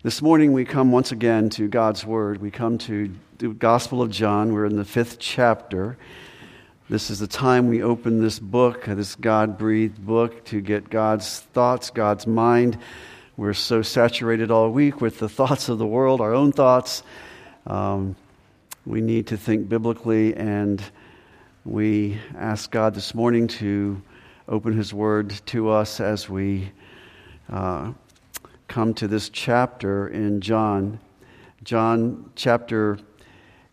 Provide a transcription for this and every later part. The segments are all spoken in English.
This morning we come once again to God's Word. We come to the Gospel of John. We're in the fifth chapter. This is the time we open this book, this God breathed book, to get God's thoughts, God's mind. We're so saturated all week with the thoughts of the world, our own thoughts. Um, we need to think biblically, and we ask God this morning to open His Word to us as we uh, come to this chapter in John. John chapter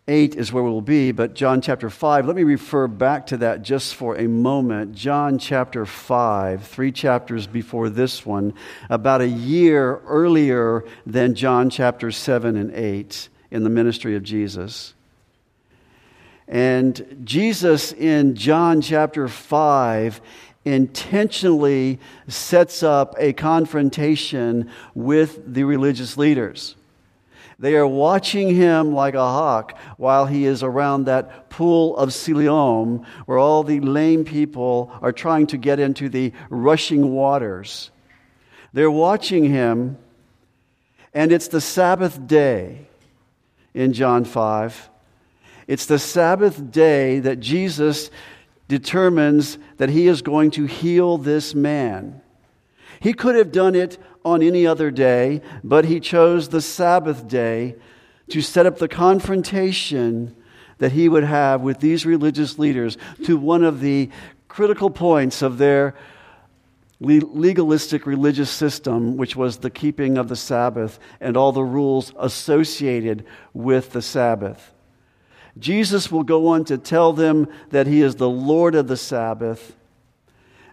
8 is where we'll be, but John chapter 5, let me refer back to that just for a moment. John chapter 5, three chapters before this one, about a year earlier than John chapter 7 and 8 in the ministry of Jesus. And Jesus in John chapter 5 intentionally sets up a confrontation with the religious leaders. They are watching him like a hawk while he is around that pool of Siloam where all the lame people are trying to get into the rushing waters. They're watching him, and it's the Sabbath day in John 5. It's the Sabbath day that Jesus determines that he is going to heal this man. He could have done it on any other day, but he chose the Sabbath day to set up the confrontation that he would have with these religious leaders to one of the critical points of their legalistic religious system, which was the keeping of the Sabbath and all the rules associated with the Sabbath. Jesus will go on to tell them that he is the Lord of the Sabbath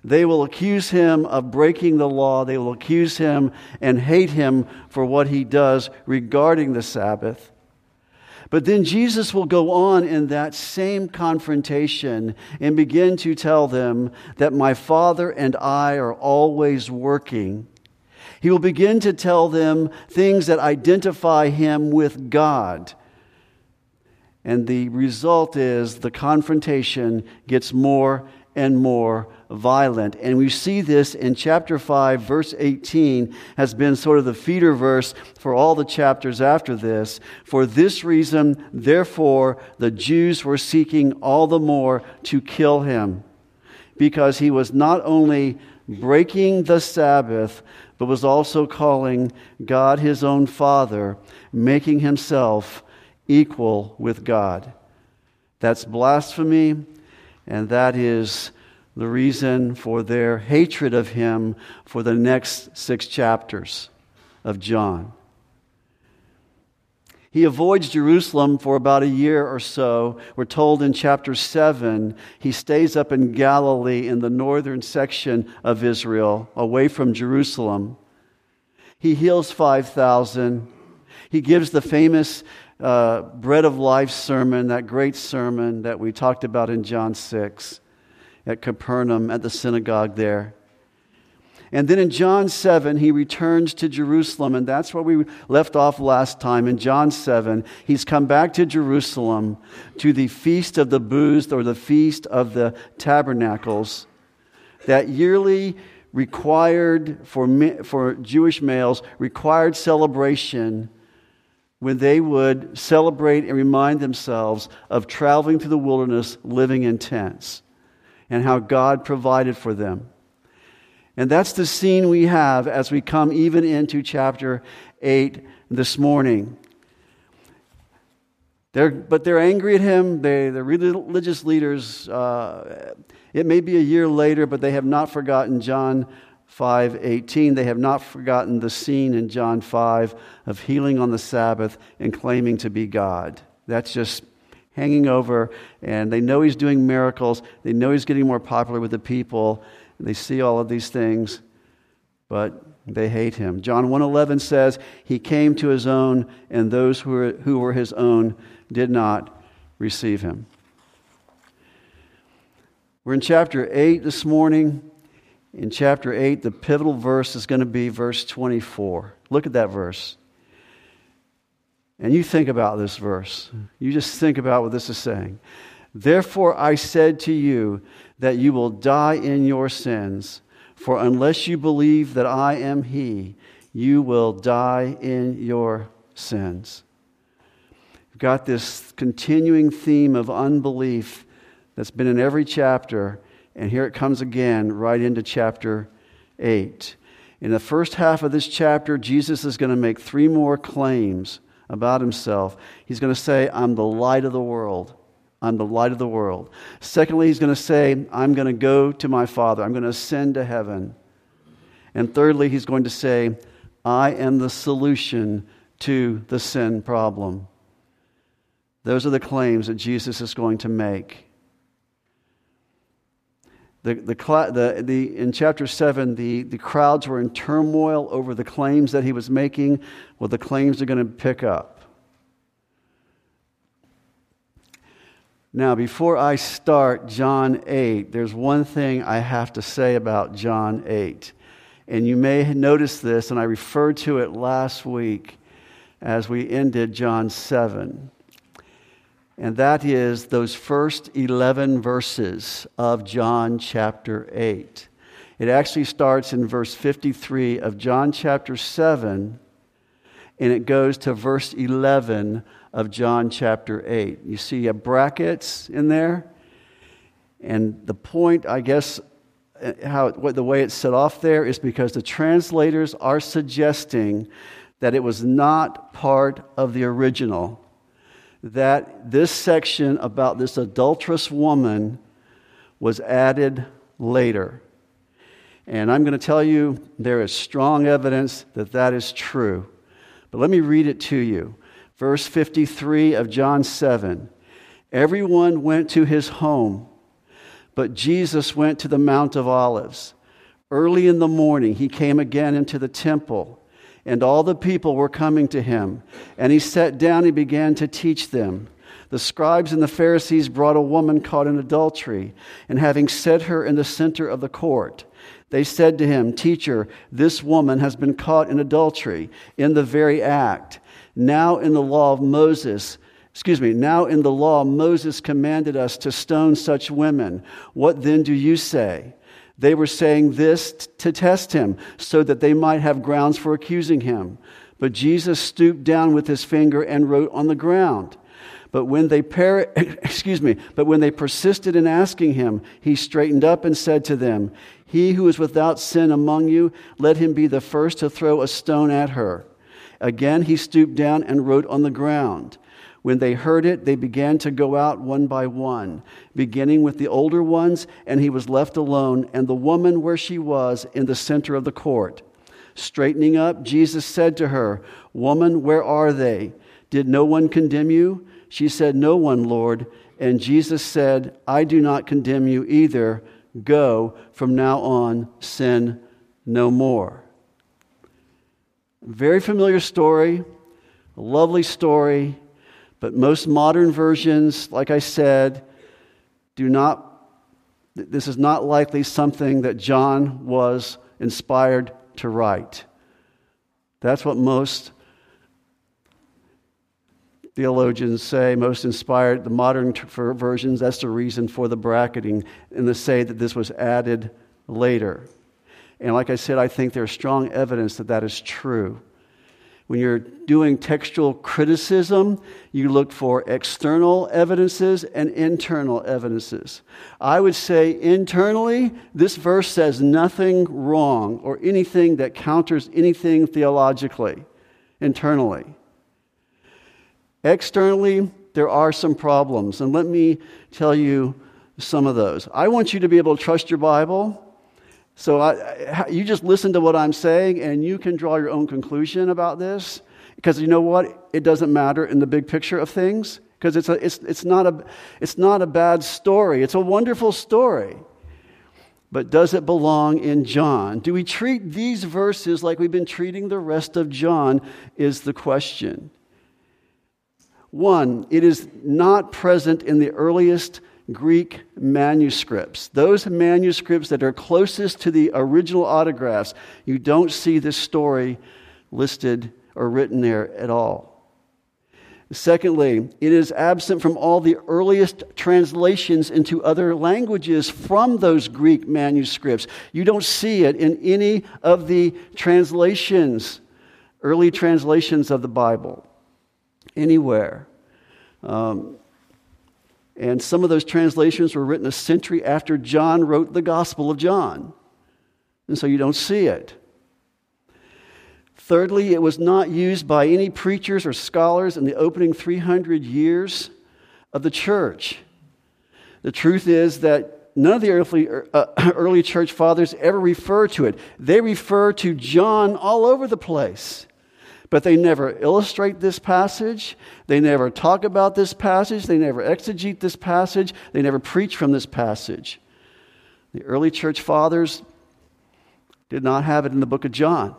they will accuse him of breaking the law. They will accuse him and hate him for what he does regarding the Sabbath. But then Jesus will go on in that same confrontation and begin to tell them that my Father and I are always working. He will begin to tell them things that identify him with God. And the result is the confrontation gets more and more violent. And we see this in chapter 5, verse 18, has been sort of the feeder verse for all the chapters after this. For this reason, therefore, the Jews were seeking all the more to kill him, because he was not only breaking the Sabbath, but was also calling God his own Father, making himself equal with God. That's blasphemy, and that is the reason for their hatred of him for the next six chapters of John. He avoids Jerusalem for about a year or so. We're told in chapter 7 he stays up in Galilee in the northern section of Israel, away from Jerusalem. He heals 5,000. He gives the famous uh, Bread of Life sermon, that great sermon that we talked about in John 6 at Capernaum at the synagogue there. And then in John 7, he returns to Jerusalem, and that's where we left off last time. In John 7, he's come back to Jerusalem to the Feast of the Booths or the Feast of the Tabernacles, that yearly required for, for Jewish males, required celebration when they would celebrate and remind themselves of traveling through the wilderness, living in tents and how God provided for them. And that's the scene we have as we come even into chapter 8 this morning. They're, but they're angry at him. They, the religious leaders, uh, it may be a year later, but they have not forgotten John 5:18. They have not forgotten the scene in John 5 of healing on the Sabbath and claiming to be God. That's just hanging over, and they know he's doing miracles. They know he's getting more popular with the people. they see all of these things, but they hate him. John 1:11 says, "He came to his own, and those who were, who were his own did not receive him." We're in chapter 8 this morning. In chapter 8, the pivotal verse is going to be verse 24. Look at that verse. And you think about this verse. You just think about what this is saying. Therefore, I said to you that you will die in your sins, for unless you believe that I am He, you will die in your sins. We've got this continuing theme of unbelief that's been in every chapter, and here it comes again right into chapter 8. In the first half of this chapter, Jesus is going to make three more claims about himself. He's going to say, I'm the light of the world. I'm the light of the world. Secondly, he's going to say, I'm going to go to my Father. I'm going to ascend to heaven. And thirdly, he's going to say, I am the solution to the sin problem. Those are the claims that Jesus is going to make. The, the, the, the, in chapter 7, the, the crowds were in turmoil over the claims that he was making. Well, the claims are going to pick up. Now, before I start John 8, there's one thing I have to say about John 8. And you may notice this, and I referred to it last week as we ended John 7 and that is those first 11 verses of John chapter 8. It actually starts in verse 53 of John chapter 7, and it goes to verse 11 of John chapter 8. You see a brackets in there? And the point, I guess, uh, how what, the way it's set off there is because the translators are suggesting that it was not part of the original that this section about this adulterous woman was added later. And I'm going to tell you there is strong evidence that that is true. But let me read it to you. Verse 53 of John 7 Everyone went to his home, but Jesus went to the Mount of Olives. Early in the morning, he came again into the temple and all the people were coming to him. And he sat down and began to teach them. The scribes and the Pharisees brought a woman caught in adultery, and having set her in the center of the court, they said to him, Teacher, this woman has been caught in adultery in the very act. Now in the law of Moses, excuse me, now in the law Moses commanded us to stone such women. What then do you say? They were saying this to test him so that they might have grounds for accusing him. But Jesus stooped down with his finger and wrote on the ground. But when they per- excuse me, but when they persisted in asking him, he straightened up and said to them, "He who is without sin among you, let him be the first to throw a stone at her." Again he stooped down and wrote on the ground. When they heard it, they began to go out one by one, beginning with the older ones, and he was left alone, and the woman where she was in the center of the court. Straightening up, Jesus said to her, Woman, where are they? Did no one condemn you? She said, No one, Lord. And Jesus said, I do not condemn you either. Go, from now on, sin no more. Very familiar story, lovely story but most modern versions, like I said, do not, this is not likely something that John was inspired to write. That's what most theologians say, most inspired, the modern versions, that's the reason for the bracketing, and they say that this was added later. And like I said, I think there's strong evidence that that is true. When you're doing textual criticism, you look for external evidences and internal evidences. I would say internally, this verse says nothing wrong or anything that counters anything theologically, internally. Externally, there are some problems, and let me tell you some of those. I want you to be able to trust your Bible. So I, you just listen to what I'm saying and you can draw your own conclusion about this. Because you know what? It doesn't matter in the big picture of things. Because it's, a, it's, it's, not a, it's not a bad story, it's a wonderful story. But does it belong in John? Do we treat these verses like we've been treating the rest of John? Is the question. One, it is not present in the earliest Greek manuscripts. Those manuscripts that are closest to the original autographs, you don't see this story listed or written there at all. Secondly, it is absent from all the earliest translations into other languages from those Greek manuscripts. You don't see it in any of the translations early translations of the Bible anywhere. Um, and some of those translations were written a century after John wrote the Gospel of John. And so you don't see it. Thirdly, it was not used by any preachers or scholars in the opening 300 years of the church. The truth is that none of the early, uh, early church fathers ever refer to it. They refer to John all over the place. But they never illustrate this passage. They never talk about this passage. They never exegete this passage. They never preach from this passage. The early church fathers did not have it in the book of John.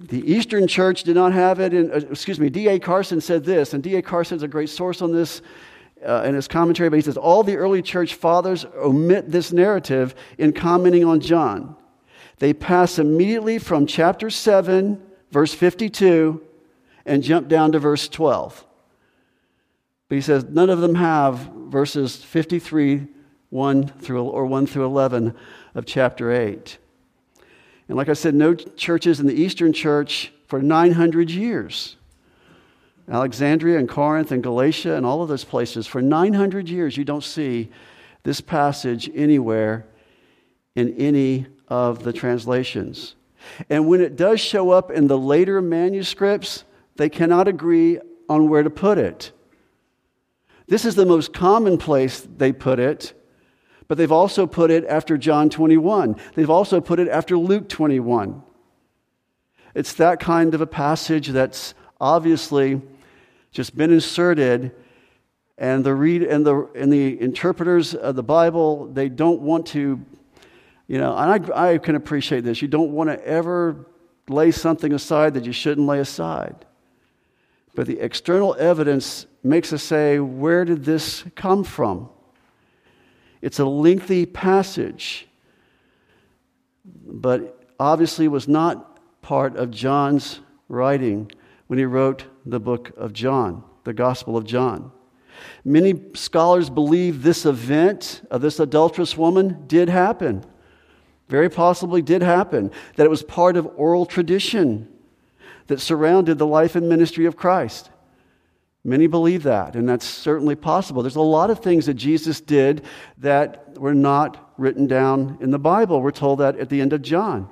The Eastern Church did not have it in, uh, excuse me, D.A. Carson said this, and D.A. Carson is a great source on this uh, in his commentary, but he says all the early church fathers omit this narrative in commenting on John. They pass immediately from chapter 7, verse 52, and jump down to verse 12. But he says none of them have verses 53, 1 through, or 1 through 11 of chapter 8. And like I said, no churches in the Eastern Church for 900 years. Alexandria and Corinth and Galatia and all of those places, for 900 years, you don't see this passage anywhere in any of the translations. And when it does show up in the later manuscripts, they cannot agree on where to put it. This is the most common place they put it, but they've also put it after John 21. They've also put it after Luke 21. It's that kind of a passage that's obviously just been inserted and the read and the and the interpreters of the Bible they don't want to you know and I, I can appreciate this you don't want to ever lay something aside that you shouldn't lay aside but the external evidence makes us say where did this come from it's a lengthy passage, but obviously was not part of John's writing when he wrote the book of John, the Gospel of John. Many scholars believe this event of this adulterous woman did happen. Very possibly did happen. That it was part of oral tradition that surrounded the life and ministry of Christ. Many believe that, and that's certainly possible. There's a lot of things that Jesus did that were not written down in the Bible. We're told that at the end of John.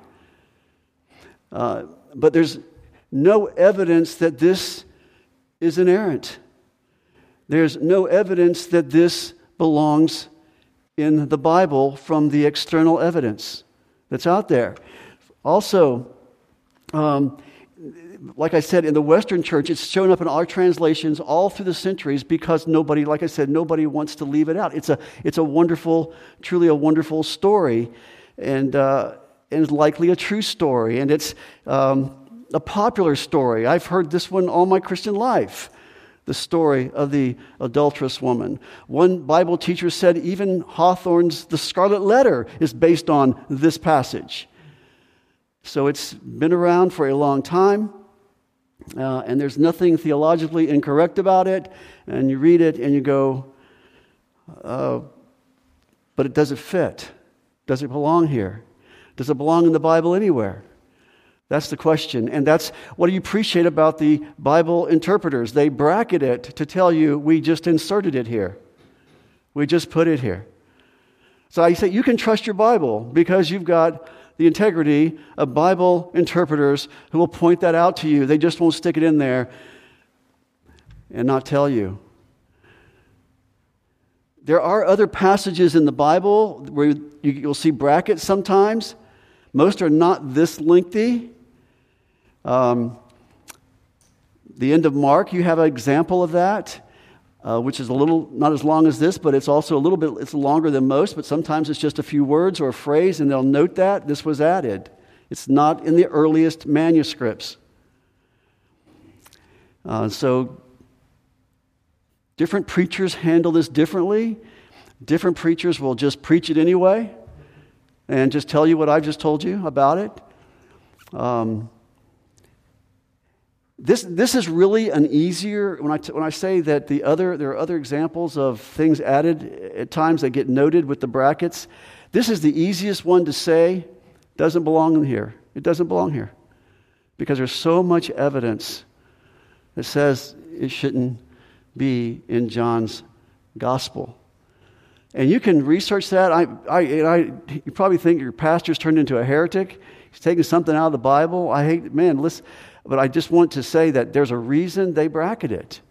Uh, but there's no evidence that this is inerrant. There's no evidence that this belongs in the Bible from the external evidence that's out there. Also, um, like I said, in the Western church, it's shown up in our translations all through the centuries because nobody, like I said, nobody wants to leave it out. It's a, it's a wonderful, truly a wonderful story, and, uh, and likely a true story, and it's um, a popular story. I've heard this one all my Christian life the story of the adulterous woman. One Bible teacher said even Hawthorne's The Scarlet Letter is based on this passage. So it's been around for a long time. Uh, and there's nothing theologically incorrect about it. And you read it and you go, uh, but it doesn't fit. Does it belong here? Does it belong in the Bible anywhere? That's the question. And that's what do you appreciate about the Bible interpreters? They bracket it to tell you, we just inserted it here. We just put it here. So I say you can trust your Bible because you've got the integrity of Bible interpreters who will point that out to you. They just won't stick it in there and not tell you. There are other passages in the Bible where you'll see brackets sometimes. Most are not this lengthy. Um, the end of Mark, you have an example of that uh, which is a little not as long as this, but it's also a little bit it's longer than most. But sometimes it's just a few words or a phrase, and they'll note that this was added. It's not in the earliest manuscripts. Uh, so different preachers handle this differently. Different preachers will just preach it anyway and just tell you what I've just told you about it. Um, this, this is really an easier, when I, t- when I say that the other, there are other examples of things added eh, at times that get noted with the brackets. This is the easiest one to say, doesn't belong in here. It doesn't belong here. because there's so much evidence that says it shouldn't be in John's gospel. And you can research that. I, I, I, you probably think your pastor's turned into a heretic. He's taking something out of the Bible. I hate, man, listen. But I just want to say that there's a reason they bracket it.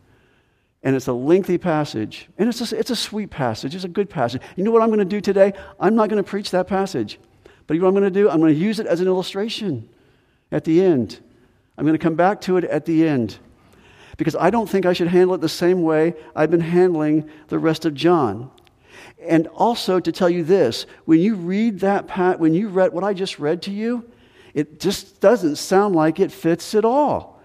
And it's a lengthy passage. And it's a, it's a sweet passage. It's a good passage. You know what I'm going to do today? I'm not going to preach that passage. But you know what I'm going to do? I'm going to use it as an illustration at the end. I'm going to come back to it at the end. Because I don't think I should handle it the same way I've been handling the rest of John. And also to tell you this, when you read that, when you read what I just read to you, it just doesn't sound like it fits at all.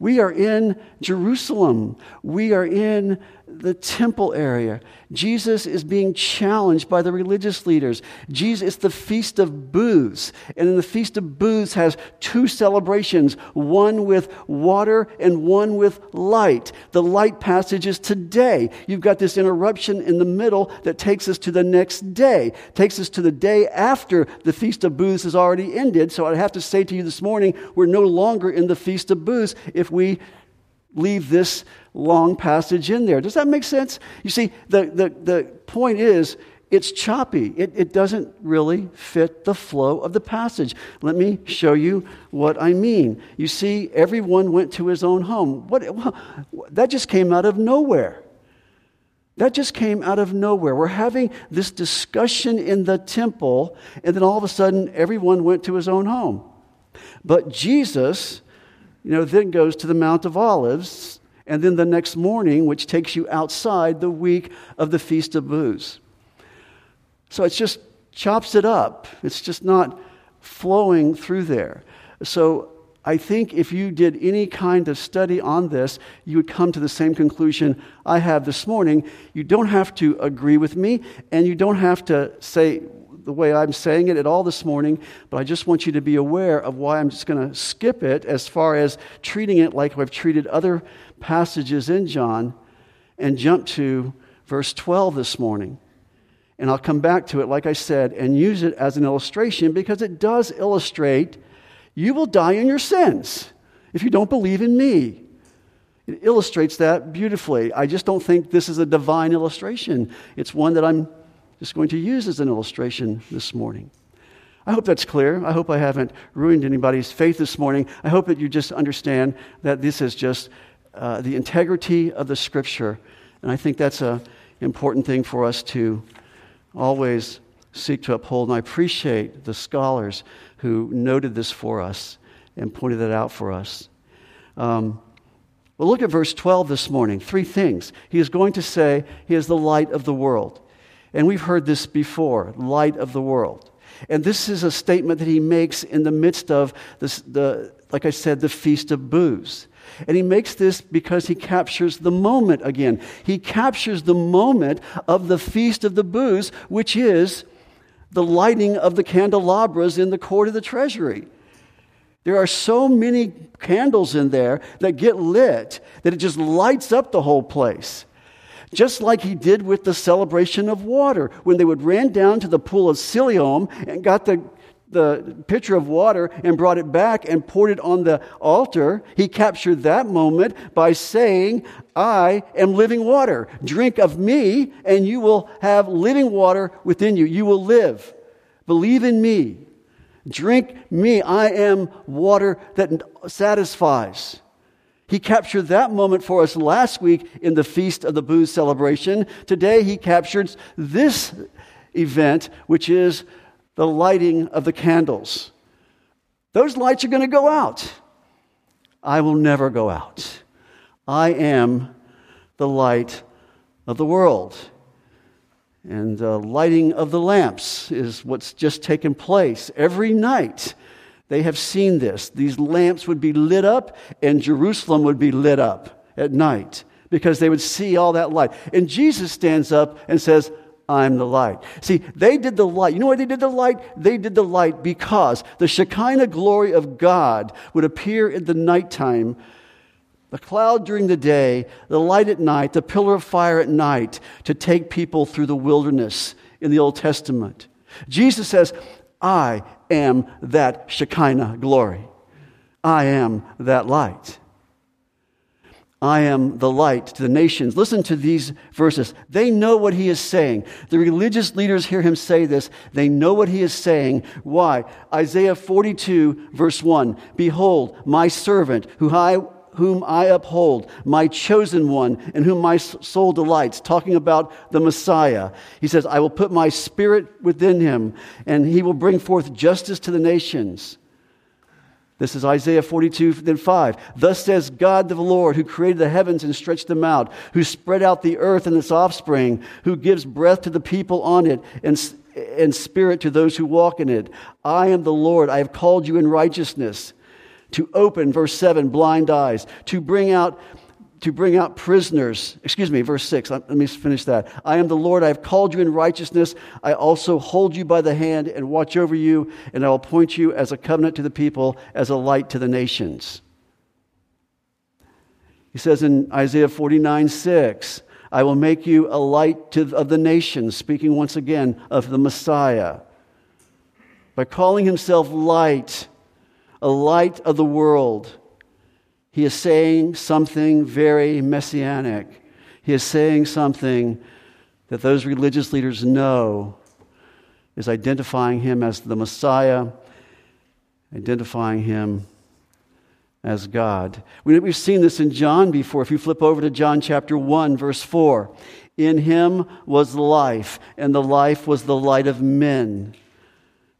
We are in Jerusalem. We are in the temple area. Jesus is being challenged by the religious leaders. Jesus, it's the Feast of Booths. And in the Feast of Booths has two celebrations, one with water and one with light. The light passage is today. You've got this interruption in the middle that takes us to the next day, takes us to the day after the Feast of Booths has already ended. So I have to say to you this morning, we're no longer in the Feast of Booths if we leave this long passage in there. Does that make sense? You see, the, the, the point is, it's choppy. It, it doesn't really fit the flow of the passage. Let me show you what I mean. You see, everyone went to his own home. What, well, that just came out of nowhere. That just came out of nowhere. We're having this discussion in the temple, and then all of a sudden, everyone went to his own home. But Jesus, you know, then goes to the Mount of Olives, and then the next morning, which takes you outside the week of the Feast of Booths. So it just chops it up. It's just not flowing through there. So I think if you did any kind of study on this, you would come to the same conclusion I have this morning. You don't have to agree with me, and you don't have to say the way I'm saying it at all this morning, but I just want you to be aware of why I'm just going to skip it as far as treating it like I've treated other passages in John and jump to verse 12 this morning. And I'll come back to it, like I said, and use it as an illustration because it does illustrate you will die in your sins if you don't believe in me. It illustrates that beautifully. I just don't think this is a divine illustration. It's one that I'm just going to use as an illustration this morning. I hope that's clear. I hope I haven't ruined anybody's faith this morning. I hope that you just understand that this is just uh, the integrity of the scripture. And I think that's an important thing for us to always seek to uphold. And I appreciate the scholars who noted this for us and pointed it out for us. Um, well, look at verse 12 this morning. Three things. He is going to say he is the light of the world. And we've heard this before light of the world. And this is a statement that he makes in the midst of this, the, like I said, the Feast of Booths. And he makes this because he captures the moment again. He captures the moment of the Feast of the Booths, which is the lighting of the candelabras in the court of the treasury. There are so many candles in there that get lit that it just lights up the whole place. Just like he did with the celebration of water, when they would ran down to the pool of Siloam and got the the pitcher of water and brought it back and poured it on the altar, he captured that moment by saying, I am living water. Drink of me, and you will have living water within you. You will live. Believe in me. Drink me. I am water that satisfies. He captured that moment for us last week in the Feast of the Booths celebration. Today, he captures this event, which is the lighting of the candles. Those lights are going to go out. I will never go out. I am the light of the world. And the lighting of the lamps is what's just taken place. Every night they have seen this. These lamps would be lit up, and Jerusalem would be lit up at night because they would see all that light. And Jesus stands up and says, I'm the light. See, they did the light. You know why they did the light? They did the light because the Shekinah glory of God would appear in the nighttime, the cloud during the day, the light at night, the pillar of fire at night to take people through the wilderness in the Old Testament. Jesus says, I am that Shekinah glory. I am that light. I am the light to the nations. Listen to these verses. They know what he is saying. The religious leaders hear him say this. They know what he is saying. Why? Isaiah 42, verse 1 Behold, my servant, who I, whom I uphold, my chosen one, in whom my soul delights, talking about the Messiah. He says, I will put my spirit within him, and he will bring forth justice to the nations. This is Isaiah 42, then 5. Thus says God the Lord, who created the heavens and stretched them out, who spread out the earth and its offspring, who gives breath to the people on it and, and spirit to those who walk in it. I am the Lord. I have called you in righteousness to open, verse 7, blind eyes, to bring out to bring out prisoners. Excuse me, verse 6. Let me finish that. I am the Lord. I have called you in righteousness. I also hold you by the hand and watch over you, and I will appoint you as a covenant to the people, as a light to the nations. He says in Isaiah 49 6, I will make you a light to, of the nations, speaking once again of the Messiah. By calling himself light, a light of the world he is saying something very messianic. He is saying something that those religious leaders know is identifying him as the Messiah, identifying him as God. We've seen this in John before. If you flip over to John chapter 1, verse 4, in him was life, and the life was the light of men.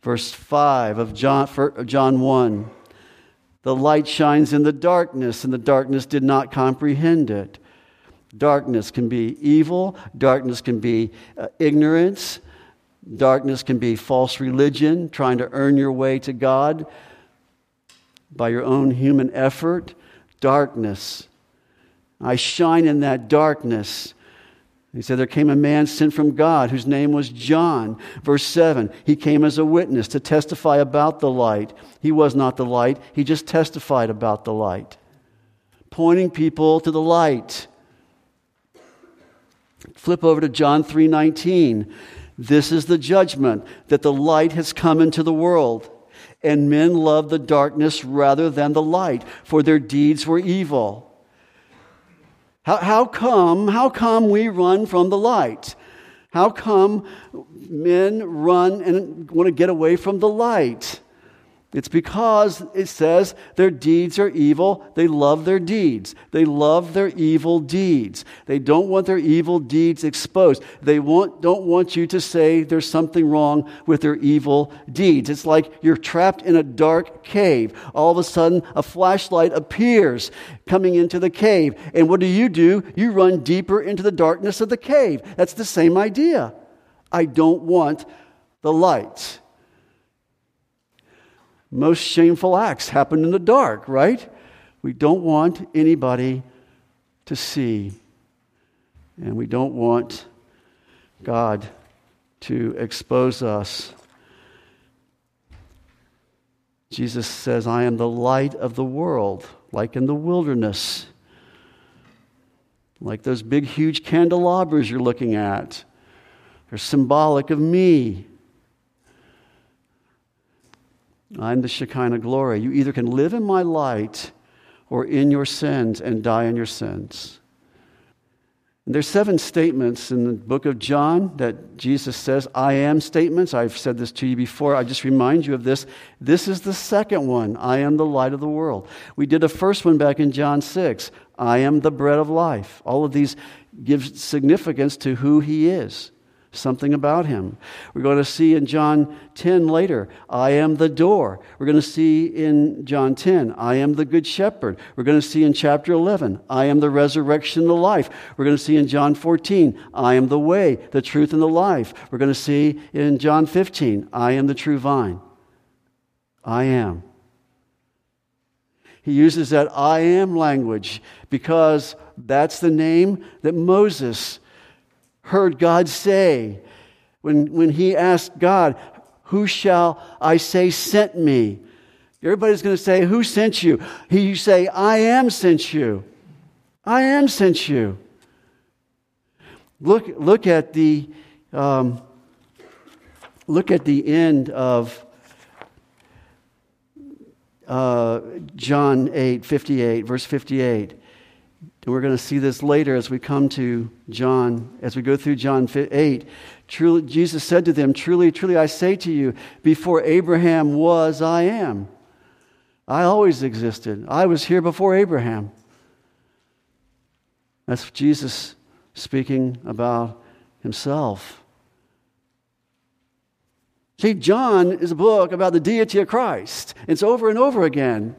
Verse 5 of John, John 1. The light shines in the darkness, and the darkness did not comprehend it. Darkness can be evil, darkness can be uh, ignorance, darkness can be false religion, trying to earn your way to God by your own human effort. Darkness. I shine in that darkness. He said, There came a man sent from God whose name was John. Verse 7 He came as a witness to testify about the light. He was not the light, he just testified about the light, pointing people to the light. Flip over to John 3:19. This is the judgment that the light has come into the world, and men love the darkness rather than the light, for their deeds were evil. How, how come, how come we run from the light? How come men run and want to get away from the light? It's because it says their deeds are evil. They love their deeds. They love their evil deeds. They don't want their evil deeds exposed. They want, don't want you to say there's something wrong with their evil deeds. It's like you're trapped in a dark cave. All of a sudden, a flashlight appears coming into the cave. And what do you do? You run deeper into the darkness of the cave. That's the same idea. I don't want the light. Most shameful acts happen in the dark, right? We don't want anybody to see. And we don't want God to expose us. Jesus says, I am the light of the world, like in the wilderness, like those big, huge candelabras you're looking at. They're symbolic of me. I'm the Shekinah glory. You either can live in my light or in your sins and die in your sins. And there's seven statements in the book of John that Jesus says, I am statements. I've said this to you before. I just remind you of this. This is the second one. I am the light of the world. We did a first one back in John 6. I am the bread of life. All of these give significance to who he is something about him. We're going to see in John 10 later, I am the door. We're going to see in John 10, I am the good shepherd. We're going to see in chapter 11, I am the resurrection, the life. We're going to see in John 14, I am the way, the truth, and the life. We're going to see in John 15, I am the true vine. I am. He uses that I am language because that's the name that Moses heard God say when, when he asked God, Who shall I say sent me? Everybody's going to say, Who sent you? He say, I am sent you. I am sent you. Look, look at the um, look at the end of uh, John 8, 58, verse 58. And we're going to see this later as we come to John, as we go through John 8. Truly, Jesus said to them, Truly, truly, I say to you, before Abraham was, I am. I always existed. I was here before Abraham. That's Jesus speaking about himself. See, John is a book about the deity of Christ. It's over and over again.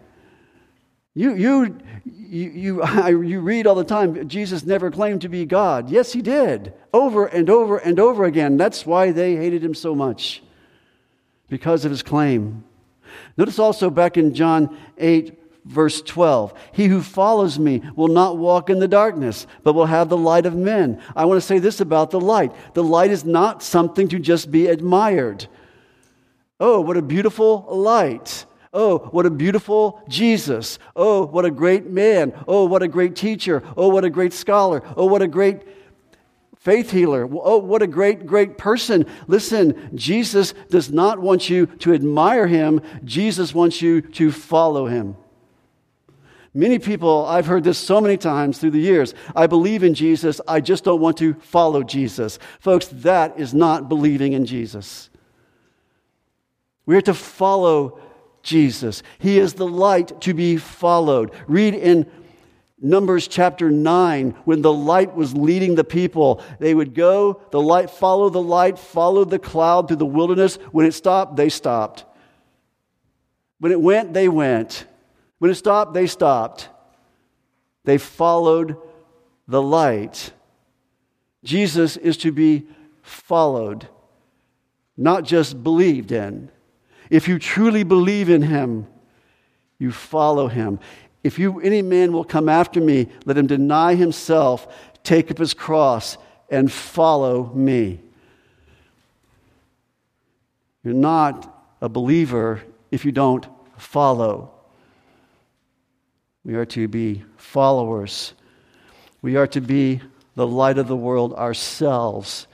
You, you, you, you, I, you read all the time, Jesus never claimed to be God. Yes, he did. Over and over and over again. That's why they hated him so much, because of his claim. Notice also back in John 8, verse 12 He who follows me will not walk in the darkness, but will have the light of men. I want to say this about the light the light is not something to just be admired. Oh, what a beautiful light. Oh, what a beautiful Jesus. Oh, what a great man. Oh, what a great teacher. Oh, what a great scholar. Oh, what a great faith healer. Oh, what a great, great person. Listen, Jesus does not want you to admire him, Jesus wants you to follow him. Many people, I've heard this so many times through the years. I believe in Jesus, I just don't want to follow Jesus. Folks, that is not believing in Jesus. We are to follow Jesus. He is the light to be followed. Read in Numbers chapter 9, when the light was leading the people, they would go, the light, follow the light, follow the cloud through the wilderness. When it stopped, they stopped. When it went, they went. When it stopped, they stopped. They followed the light. Jesus is to be followed, not just believed in. If you truly believe in him, you follow him. If you, any man will come after me, let him deny himself, take up his cross, and follow me. You're not a believer if you don't follow. We are to be followers. We are to be the light of the world ourselves.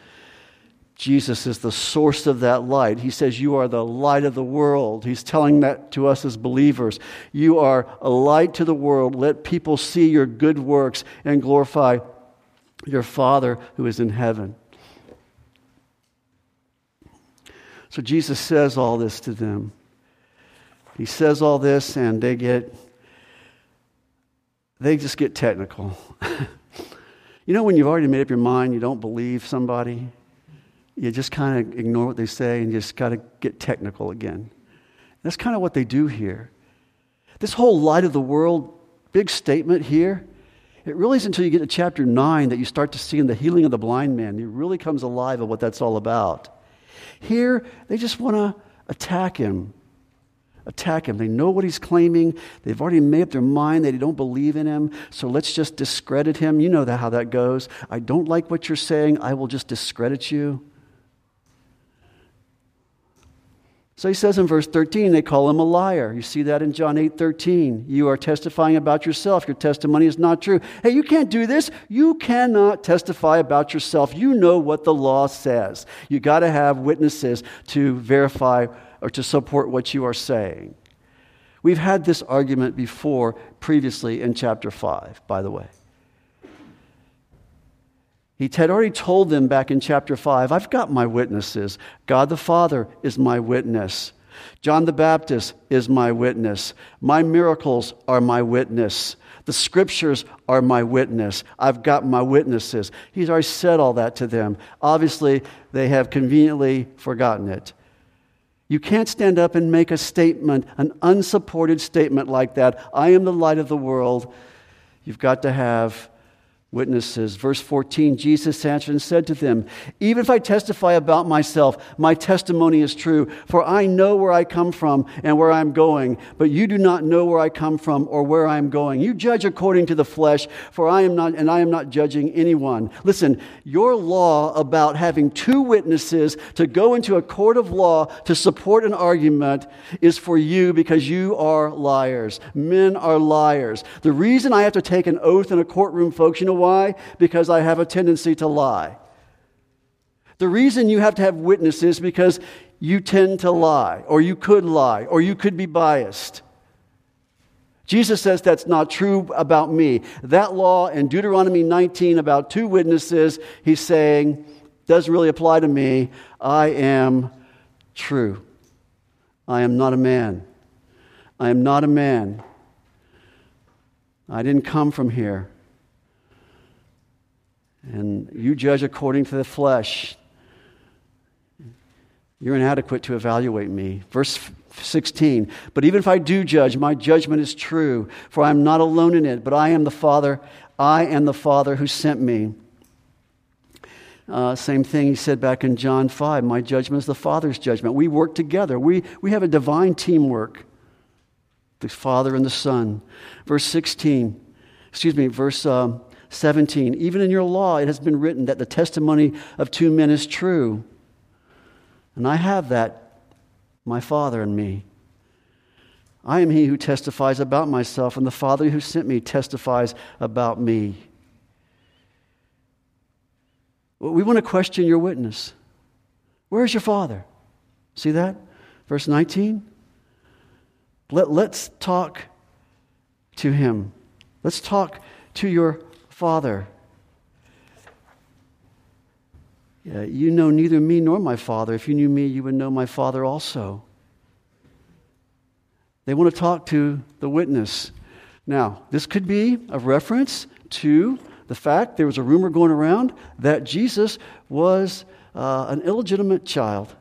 Jesus is the source of that light. He says, You are the light of the world. He's telling that to us as believers. You are a light to the world. Let people see your good works and glorify your Father who is in heaven. So Jesus says all this to them. He says all this, and they get, they just get technical. you know, when you've already made up your mind, you don't believe somebody, you just kind of ignore what they say and just got to get technical again. That's kind of what they do here. This whole light of the world big statement here, it really is until you get to chapter 9 that you start to see in the healing of the blind man. It really comes alive of what that's all about. Here, they just want to attack him. Attack him. They know what he's claiming. They've already made up their mind that they don't believe in him. So let's just discredit him. You know how that goes. I don't like what you're saying. I will just discredit you. So he says in verse 13, they call him a liar. You see that in John 8 13. You are testifying about yourself. Your testimony is not true. Hey, you can't do this. You cannot testify about yourself. You know what the law says. You got to have witnesses to verify or to support what you are saying. We've had this argument before, previously in chapter 5, by the way. He had already told them back in chapter 5 I've got my witnesses. God the Father is my witness. John the Baptist is my witness. My miracles are my witness. The scriptures are my witness. I've got my witnesses. He's already said all that to them. Obviously, they have conveniently forgotten it. You can't stand up and make a statement, an unsupported statement like that. I am the light of the world. You've got to have witnesses. Verse 14 Jesus answered and said to them, Even if I testify about myself, my testimony is true, for I know where I come from and where I am going, but you do not know where I come from or where I am going. You judge according to the flesh, for I am not, and I am not judging anyone. Listen, your law about having two witnesses to go into a court of law to support an argument is for you because you are liars. Men are liars. The reason I have to take an oath in a courtroom, folks, you know why? Because I have a tendency to lie. The reason you have to have witnesses because you tend to lie, or you could lie, or you could be biased. Jesus says that's not true about me. That law in Deuteronomy 19 about two witnesses, he's saying, doesn't really apply to me. I am true. I am not a man. I am not a man. I didn't come from here. And you judge according to the flesh. You're inadequate to evaluate me. Verse 16. But even if I do judge, my judgment is true, for I am not alone in it, but I am the Father. I am the Father who sent me. Uh, same thing he said back in John 5 My judgment is the Father's judgment. We work together, we, we have a divine teamwork the Father and the Son. Verse 16, excuse me, verse uh, 17. Even in your law, it has been written that the testimony of two men is true. And I have that, my Father and me. I am he who testifies about myself, and the Father who sent me testifies about me. We want to question your witness. Where's your Father? See that? Verse 19. Let, let's talk to him. Let's talk to your Father. Yeah, you know neither me nor my Father. If you knew me, you would know my Father also. They want to talk to the witness. Now, this could be a reference to the fact there was a rumor going around that Jesus was uh, an illegitimate child.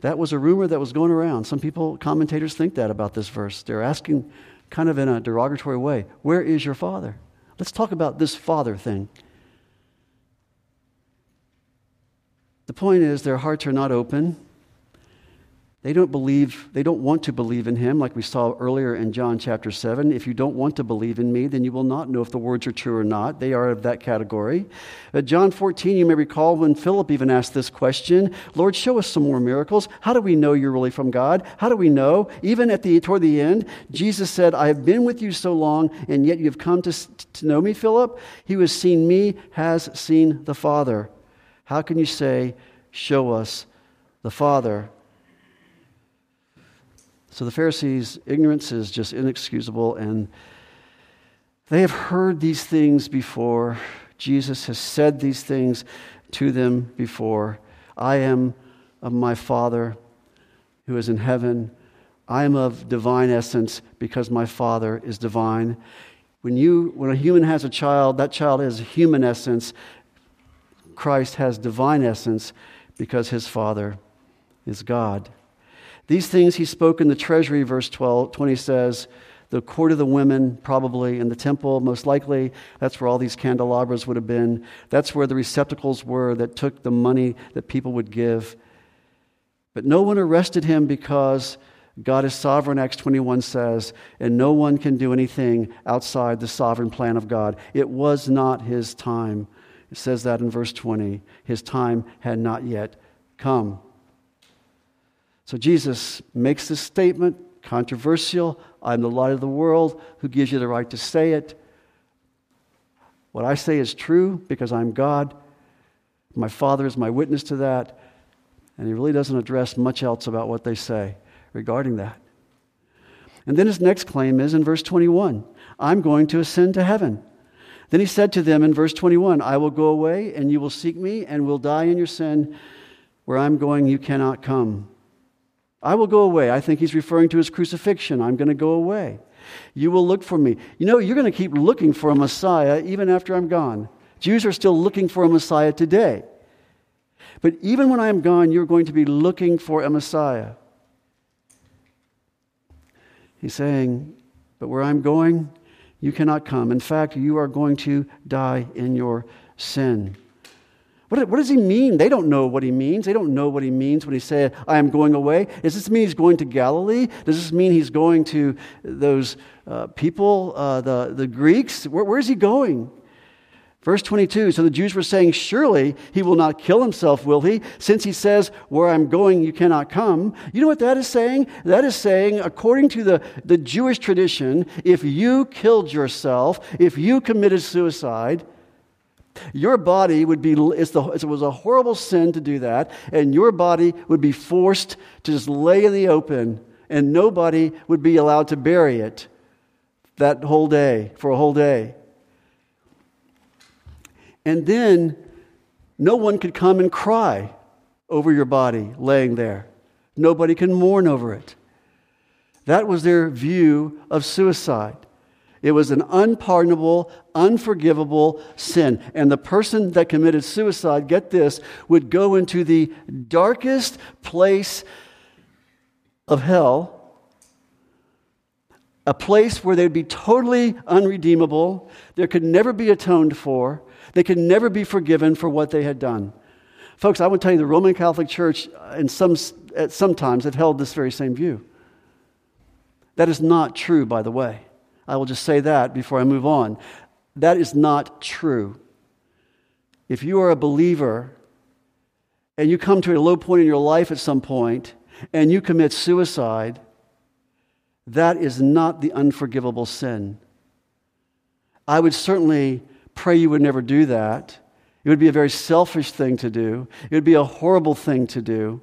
That was a rumor that was going around. Some people, commentators, think that about this verse. They're asking, kind of in a derogatory way, Where is your father? Let's talk about this father thing. The point is, their hearts are not open. They don't believe, they don't want to believe in him, like we saw earlier in John chapter 7. If you don't want to believe in me, then you will not know if the words are true or not. They are of that category. At John 14, you may recall when Philip even asked this question Lord, show us some more miracles. How do we know you're really from God? How do we know? Even at the, toward the end, Jesus said, I have been with you so long, and yet you've come to, to know me, Philip? He who has seen me has seen the Father. How can you say, Show us the Father? So the Pharisees' ignorance is just inexcusable, and they have heard these things before. Jesus has said these things to them before. I am of my Father who is in heaven. I am of divine essence because my Father is divine. When, you, when a human has a child, that child has human essence. Christ has divine essence because his Father is God. These things he spoke in the treasury, verse 12, 20 says, the court of the women, probably, in the temple, most likely. That's where all these candelabras would have been. That's where the receptacles were that took the money that people would give. But no one arrested him because God is sovereign, Acts 21 says, and no one can do anything outside the sovereign plan of God. It was not his time. It says that in verse 20. His time had not yet come. So Jesus makes this statement, controversial. I'm the light of the world. Who gives you the right to say it? What I say is true because I'm God. My Father is my witness to that. And he really doesn't address much else about what they say regarding that. And then his next claim is in verse 21 I'm going to ascend to heaven. Then he said to them in verse 21 I will go away, and you will seek me, and will die in your sin. Where I'm going, you cannot come. I will go away. I think he's referring to his crucifixion. I'm going to go away. You will look for me. You know, you're going to keep looking for a Messiah even after I'm gone. Jews are still looking for a Messiah today. But even when I am gone, you're going to be looking for a Messiah. He's saying, But where I'm going, you cannot come. In fact, you are going to die in your sin. What, what, does he mean? They don't know what he means. They don't know what he means when he said, I am going away. Does this mean he's going to Galilee? Does this mean he's going to those uh, people, uh, the, the Greeks? Where, where's he going? Verse 22 So the Jews were saying, Surely he will not kill himself, will he? Since he says, Where I'm going, you cannot come. You know what that is saying? That is saying, according to the, the Jewish tradition, if you killed yourself, if you committed suicide, your body would be, the, it was a horrible sin to do that, and your body would be forced to just lay in the open and nobody would be allowed to bury it that whole day, for a whole day. And then no one could come and cry over your body laying there. Nobody can mourn over it. That was their view of suicide. It was an unpardonable, unforgivable sin. And the person that committed suicide, get this, would go into the darkest place of hell, a place where they'd be totally unredeemable, there could never be atoned for, they could never be forgiven for what they had done. Folks, I would tell you the Roman Catholic Church, uh, in some, at some times, have held this very same view. That is not true, by the way. I will just say that before I move on. That is not true. If you are a believer and you come to a low point in your life at some point and you commit suicide, that is not the unforgivable sin. I would certainly pray you would never do that. It would be a very selfish thing to do, it would be a horrible thing to do.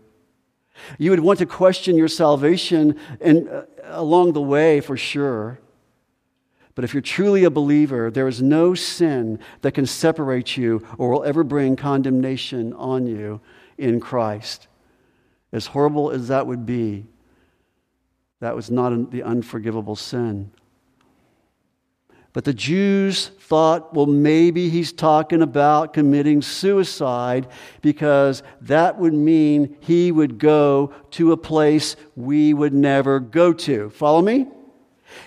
You would want to question your salvation and, uh, along the way for sure. But if you're truly a believer, there is no sin that can separate you or will ever bring condemnation on you in Christ. As horrible as that would be, that was not the unforgivable sin. But the Jews thought, well, maybe he's talking about committing suicide because that would mean he would go to a place we would never go to. Follow me?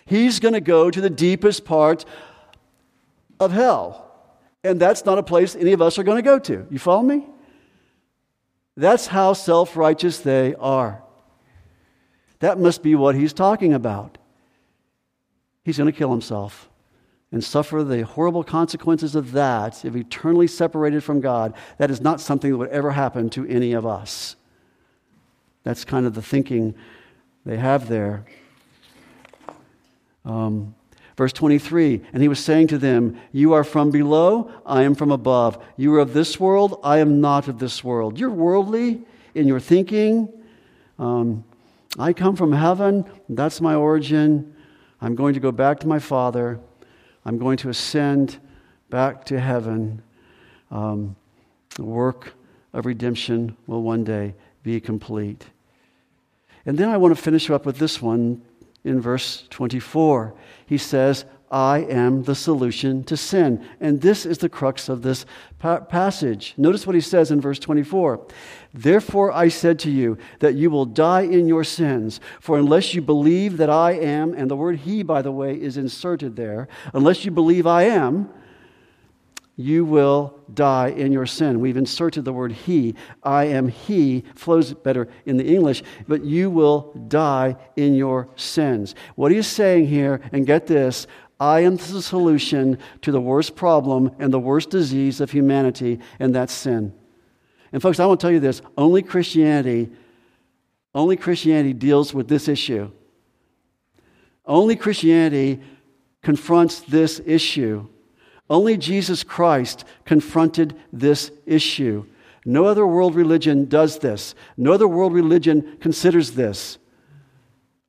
He's going to go to the deepest part of hell. And that's not a place any of us are going to go to. You follow me? That's how self righteous they are. That must be what he's talking about. He's going to kill himself and suffer the horrible consequences of that if eternally separated from God. That is not something that would ever happen to any of us. That's kind of the thinking they have there. Um, verse 23 And he was saying to them, You are from below, I am from above. You are of this world, I am not of this world. You're worldly in your thinking. Um, I come from heaven, that's my origin. I'm going to go back to my Father. I'm going to ascend back to heaven. Um, the work of redemption will one day be complete. And then I want to finish up with this one in verse 24. He says, I am the solution to sin. And this is the crux of this pa- passage. Notice what he says in verse 24. Therefore I said to you that you will die in your sins, for unless you believe that I am, and the word he, by the way, is inserted there, unless you believe I am, you will die in your sin. We've inserted the word he. I am he, flows better in the English, but you will die in your sins. What he is saying here, and get this, I am the solution to the worst problem and the worst disease of humanity, and that's sin. And folks, I want to tell you this only Christianity, only Christianity deals with this issue. Only Christianity confronts this issue. Only Jesus Christ confronted this issue. No other world religion does this. No other world religion considers this.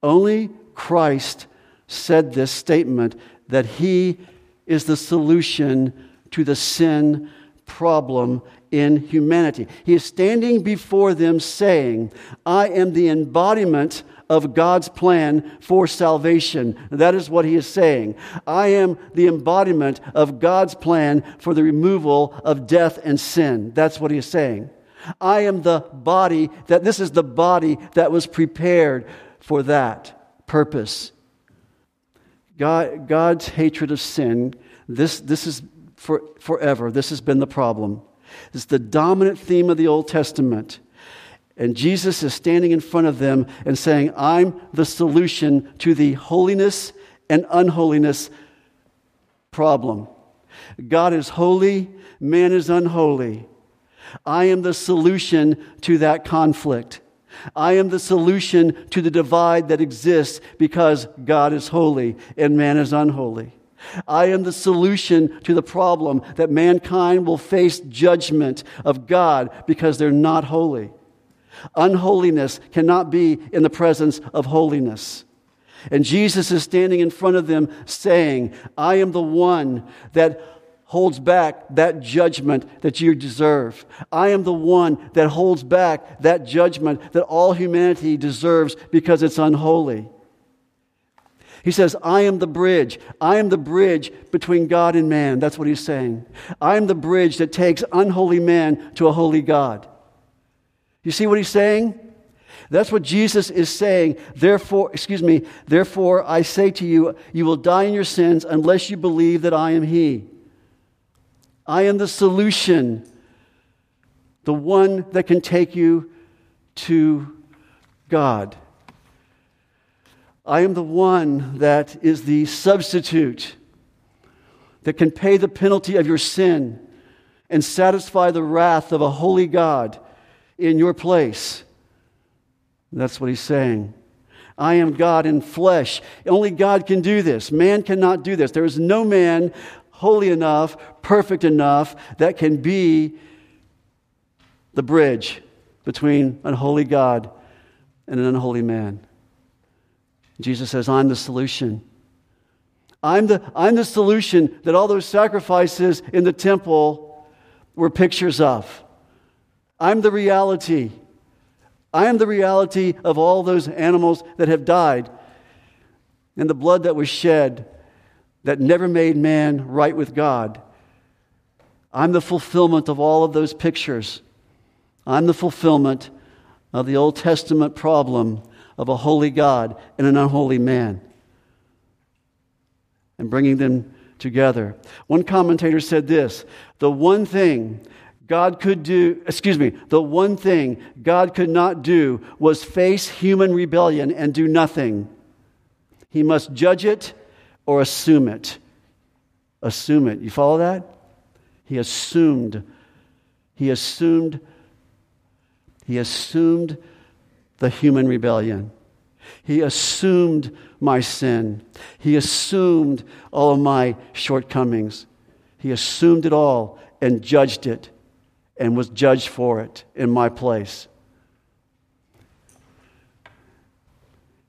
Only Christ said this statement that he is the solution to the sin problem in humanity. He is standing before them saying, I am the embodiment of God's plan for salvation. That is what he is saying. I am the embodiment of God's plan for the removal of death and sin. That's what he is saying. I am the body that this is the body that was prepared for that purpose. God, God's hatred of sin, this, this is for, forever. This has been the problem. It's the dominant theme of the Old Testament. And Jesus is standing in front of them and saying, I'm the solution to the holiness and unholiness problem. God is holy, man is unholy. I am the solution to that conflict. I am the solution to the divide that exists because God is holy and man is unholy. I am the solution to the problem that mankind will face judgment of God because they're not holy. Unholiness cannot be in the presence of holiness. And Jesus is standing in front of them saying, I am the one that holds back that judgment that you deserve. I am the one that holds back that judgment that all humanity deserves because it's unholy. He says, I am the bridge. I am the bridge between God and man. That's what he's saying. I am the bridge that takes unholy man to a holy God. You see what he's saying? That's what Jesus is saying. Therefore, excuse me, therefore I say to you, you will die in your sins unless you believe that I am he. I am the solution, the one that can take you to God. I am the one that is the substitute that can pay the penalty of your sin and satisfy the wrath of a holy God in your place. That's what he's saying. I am God in flesh. Only God can do this. Man cannot do this. There is no man holy enough, perfect enough that can be the bridge between an holy God and an unholy man. Jesus says, I'm the solution. I'm the, I'm the solution that all those sacrifices in the temple were pictures of. I'm the reality. I am the reality of all those animals that have died and the blood that was shed that never made man right with God. I'm the fulfillment of all of those pictures. I'm the fulfillment of the Old Testament problem of a holy God and an unholy man and bringing them together. One commentator said this the one thing God could do, excuse me, the one thing God could not do was face human rebellion and do nothing. He must judge it or assume it. Assume it. You follow that? He assumed. He assumed. He assumed the human rebellion. He assumed my sin. He assumed all of my shortcomings. He assumed it all and judged it and was judged for it in my place.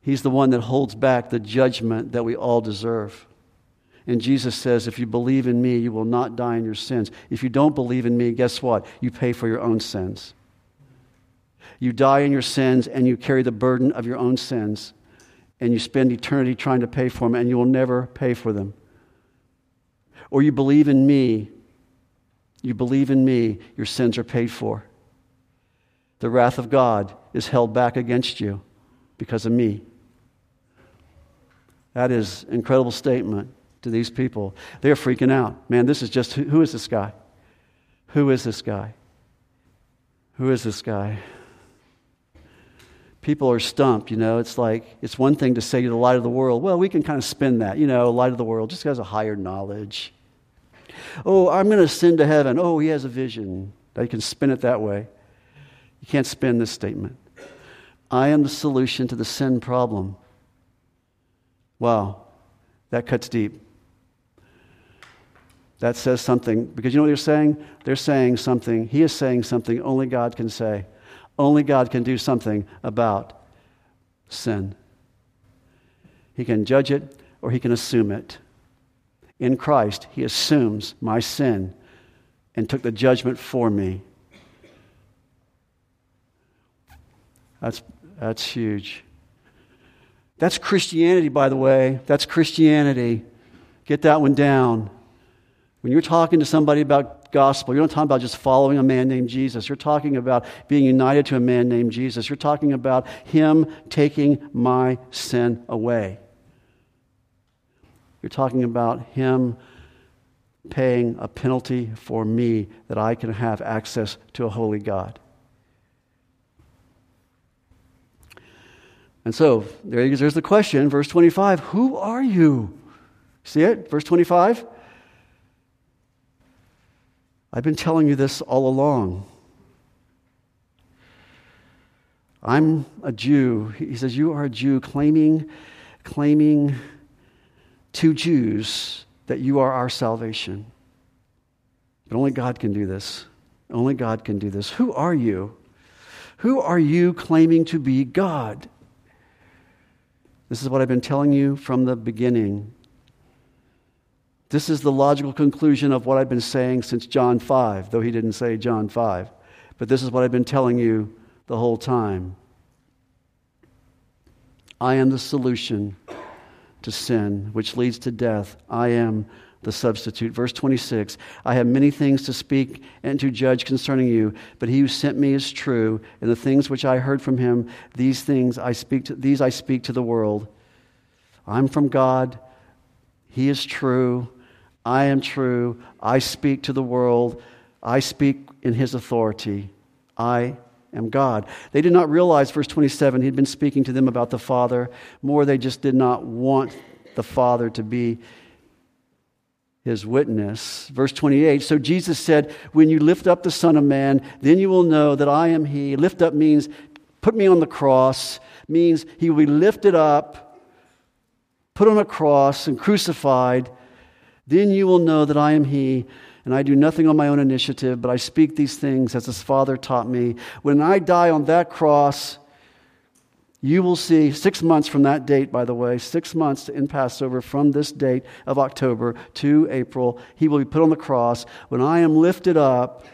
He's the one that holds back the judgment that we all deserve. And Jesus says, if you believe in me, you will not die in your sins. If you don't believe in me, guess what? You pay for your own sins. You die in your sins and you carry the burden of your own sins. And you spend eternity trying to pay for them and you will never pay for them. Or you believe in me. You believe in me, your sins are paid for. The wrath of God is held back against you because of me. That is incredible statement to these people. They're freaking out. Man, this is just who is this guy? Who is this guy? Who is this guy? people are stumped, you know. It's like, it's one thing to say you're the light of the world. Well, we can kind of spin that, you know, light of the world just has a higher knowledge. Oh, I'm going to ascend to heaven. Oh, he has a vision. You can spin it that way. You can't spin this statement. I am the solution to the sin problem. Wow, that cuts deep. That says something, because you know what they're saying? They're saying something, he is saying something only God can say. Only God can do something about sin. He can judge it or he can assume it. In Christ, he assumes my sin and took the judgment for me. That's, that's huge. That's Christianity, by the way. That's Christianity. Get that one down. When you're talking to somebody about gospel. You're not talking about just following a man named Jesus. You're talking about being united to a man named Jesus. You're talking about him taking my sin away. You're talking about him paying a penalty for me that I can have access to a holy God. And so there's the question, verse 25 Who are you? See it? Verse 25? I've been telling you this all along. I'm a Jew. He says, You are a Jew claiming, claiming to Jews that you are our salvation. But only God can do this. Only God can do this. Who are you? Who are you claiming to be God? This is what I've been telling you from the beginning. This is the logical conclusion of what I've been saying since John 5, though he didn't say John 5. But this is what I've been telling you the whole time. I am the solution to sin, which leads to death. I am the substitute. Verse 26 I have many things to speak and to judge concerning you, but he who sent me is true, and the things which I heard from him, these things I speak to, these I speak to the world. I'm from God, he is true, I am true, I speak to the world, I speak in his authority. I am God. They did not realize, verse 27, he'd been speaking to them about the Father. More, they just did not want the Father to be his witness. Verse 28 So Jesus said, When you lift up the Son of Man, then you will know that I am He. Lift up means put me on the cross, means He will be lifted up, put on a cross, and crucified. Then you will know that I am He. And I do nothing on my own initiative, but I speak these things as His Father taught me. When I die on that cross, you will see six months from that date, by the way, six months in Passover from this date of October to April, he will be put on the cross. When I am lifted up,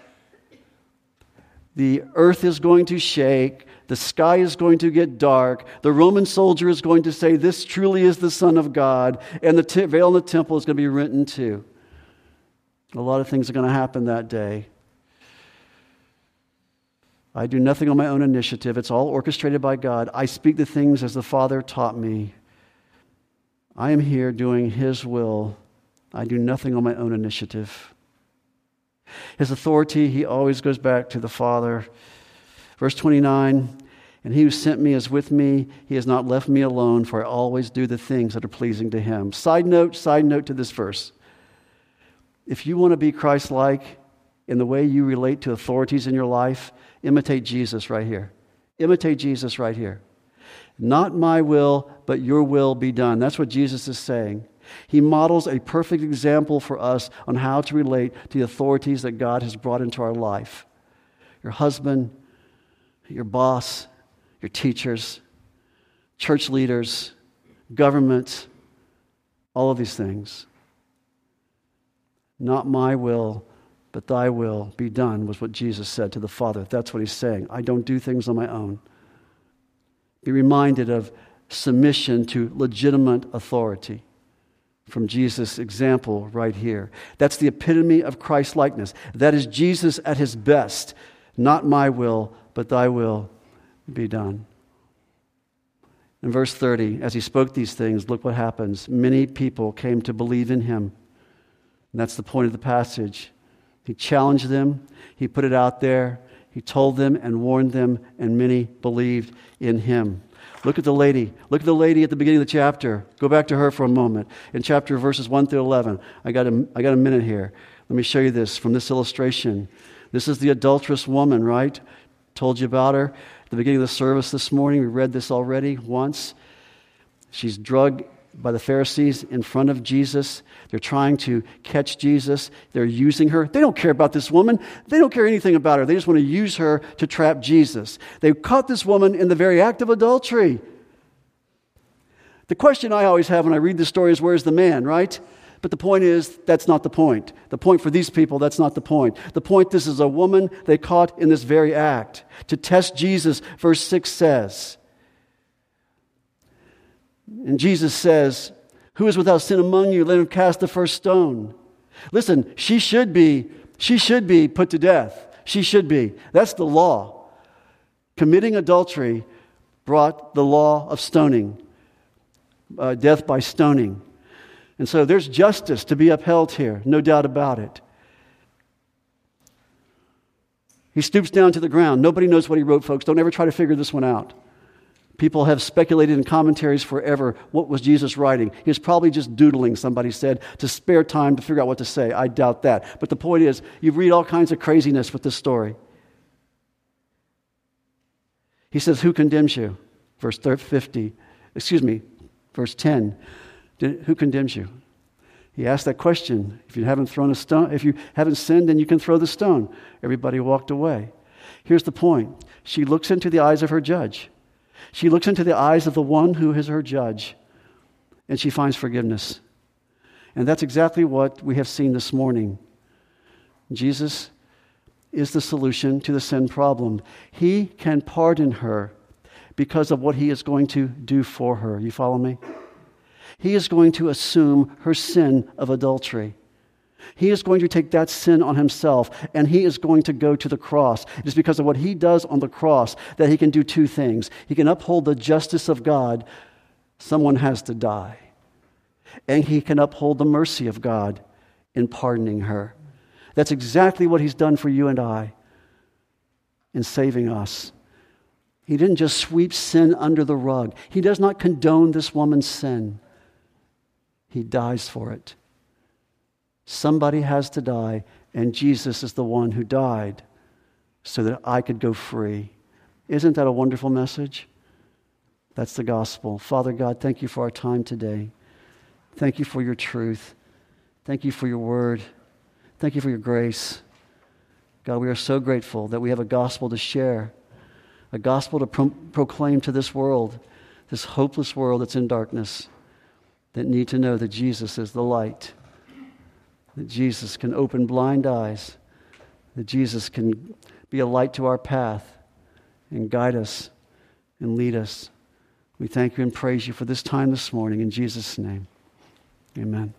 the earth is going to shake, the sky is going to get dark, the Roman soldier is going to say, This truly is the Son of God, and the t- veil in the temple is going to be rent in two. A lot of things are going to happen that day. I do nothing on my own initiative. It's all orchestrated by God. I speak the things as the Father taught me. I am here doing His will. I do nothing on my own initiative. His authority, he always goes back to the Father. Verse 29 And he who sent me is with me. He has not left me alone, for I always do the things that are pleasing to him. Side note, side note to this verse. If you want to be Christ like in the way you relate to authorities in your life, Imitate Jesus right here. Imitate Jesus right here. Not my will, but your will be done. That's what Jesus is saying. He models a perfect example for us on how to relate to the authorities that God has brought into our life your husband, your boss, your teachers, church leaders, government, all of these things. Not my will, but thy will be done, was what Jesus said to the Father. That's what he's saying. I don't do things on my own. Be reminded of submission to legitimate authority from Jesus' example right here. That's the epitome of Christ likeness. That is Jesus at his best. Not my will, but thy will be done. In verse 30, as he spoke these things, look what happens. Many people came to believe in him. And that's the point of the passage. He challenged them, he put it out there, he told them and warned them, and many believed in him. Look at the lady. Look at the lady at the beginning of the chapter. Go back to her for a moment. In chapter verses 1 through 11. I got a, I got a minute here. Let me show you this from this illustration. This is the adulterous woman, right? Told you about her at the beginning of the service this morning. We read this already once. She's drugged by the Pharisees in front of Jesus. They're trying to catch Jesus. They're using her. They don't care about this woman. They don't care anything about her. They just want to use her to trap Jesus. They caught this woman in the very act of adultery. The question I always have when I read this story is where's the man, right? But the point is, that's not the point. The point for these people, that's not the point. The point this is a woman they caught in this very act. To test Jesus, verse 6 says. And Jesus says, Who is without sin among you? Let him cast the first stone. Listen, she should be, she should be put to death. She should be. That's the law. Committing adultery brought the law of stoning, uh, death by stoning. And so there's justice to be upheld here, no doubt about it. He stoops down to the ground. Nobody knows what he wrote, folks. Don't ever try to figure this one out. People have speculated in commentaries forever what was Jesus writing. He was probably just doodling, somebody said, to spare time to figure out what to say. I doubt that. But the point is, you read all kinds of craziness with this story. He says, Who condemns you? Verse 50. Excuse me, verse 10. Who condemns you? He asked that question. If you haven't thrown a stone, if you haven't sinned, then you can throw the stone. Everybody walked away. Here's the point she looks into the eyes of her judge, she looks into the eyes of the one who is her judge, and she finds forgiveness. And that's exactly what we have seen this morning. Jesus is the solution to the sin problem. He can pardon her because of what he is going to do for her. You follow me? He is going to assume her sin of adultery. He is going to take that sin on himself and he is going to go to the cross. It is because of what he does on the cross that he can do two things. He can uphold the justice of God, someone has to die. And he can uphold the mercy of God in pardoning her. That's exactly what he's done for you and I in saving us. He didn't just sweep sin under the rug, he does not condone this woman's sin. He dies for it. Somebody has to die, and Jesus is the one who died so that I could go free. Isn't that a wonderful message? That's the gospel. Father God, thank you for our time today. Thank you for your truth. Thank you for your word. Thank you for your grace. God, we are so grateful that we have a gospel to share, a gospel to pro- proclaim to this world, this hopeless world that's in darkness, that need to know that Jesus is the light that Jesus can open blind eyes, that Jesus can be a light to our path and guide us and lead us. We thank you and praise you for this time this morning in Jesus' name. Amen.